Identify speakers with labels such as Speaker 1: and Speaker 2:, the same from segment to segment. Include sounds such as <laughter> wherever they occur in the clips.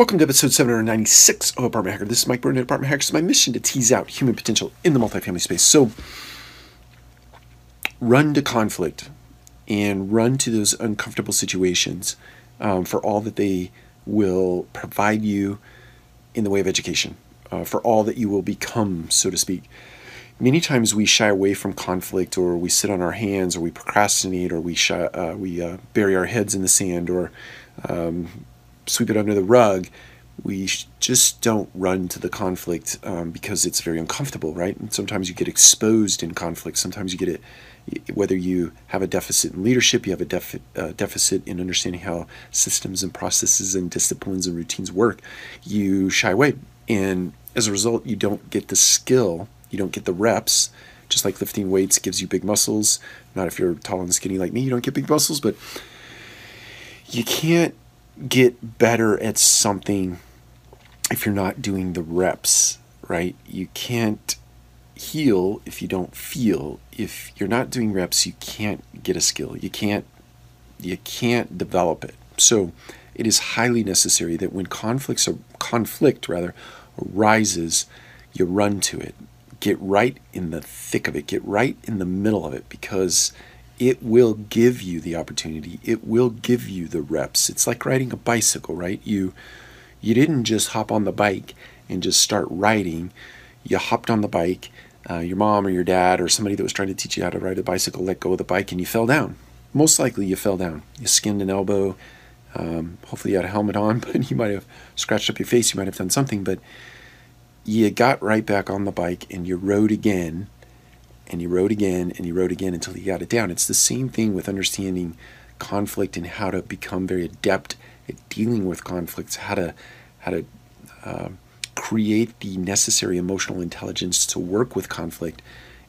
Speaker 1: Welcome to episode 796 of Apartment Hacker. This is Mike Brewer at Apartment Hacker. It's my mission to tease out human potential in the multifamily space. So, run to conflict and run to those uncomfortable situations um, for all that they will provide you in the way of education, uh, for all that you will become, so to speak. Many times we shy away from conflict, or we sit on our hands, or we procrastinate, or we shy, uh, we uh, bury our heads in the sand, or um, sweep it under the rug. We just don't run to the conflict um, because it's very uncomfortable, right? And sometimes you get exposed in conflict. Sometimes you get it, whether you have a deficit in leadership, you have a defi- uh, deficit in understanding how systems and processes and disciplines and routines work, you shy away. And as a result, you don't get the skill, you don't get the reps. Just like lifting weights gives you big muscles. Not if you're tall and skinny like me, you don't get big muscles, but you can't get better at something if you're not doing the reps, right? You can't heal if you don't feel. If you're not doing reps, you can't get a skill. You can't you can't develop it. So it is highly necessary that when conflicts or conflict rather arises, you run to it. Get right in the thick of it. Get right in the middle of it because it will give you the opportunity. It will give you the reps. It's like riding a bicycle, right? You you didn't just hop on the bike and just start riding. You hopped on the bike. Uh, your mom or your dad or somebody that was trying to teach you how to ride a bicycle let go of the bike and you fell down. Most likely you fell down. You skinned an elbow. Um, hopefully you had a helmet on, <laughs> but you might have scratched up your face. You might have done something, but you got right back on the bike and you rode again and he wrote again and he wrote again until he got it down. It's the same thing with understanding conflict and how to become very adept at dealing with conflicts, how to how to uh, create the necessary emotional intelligence to work with conflict.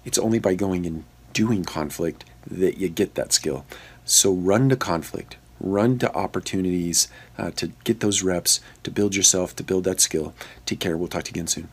Speaker 1: It's only by going and doing conflict that you get that skill. So run to conflict, run to opportunities uh, to get those reps, to build yourself, to build that skill. Take care. We'll talk to you again soon.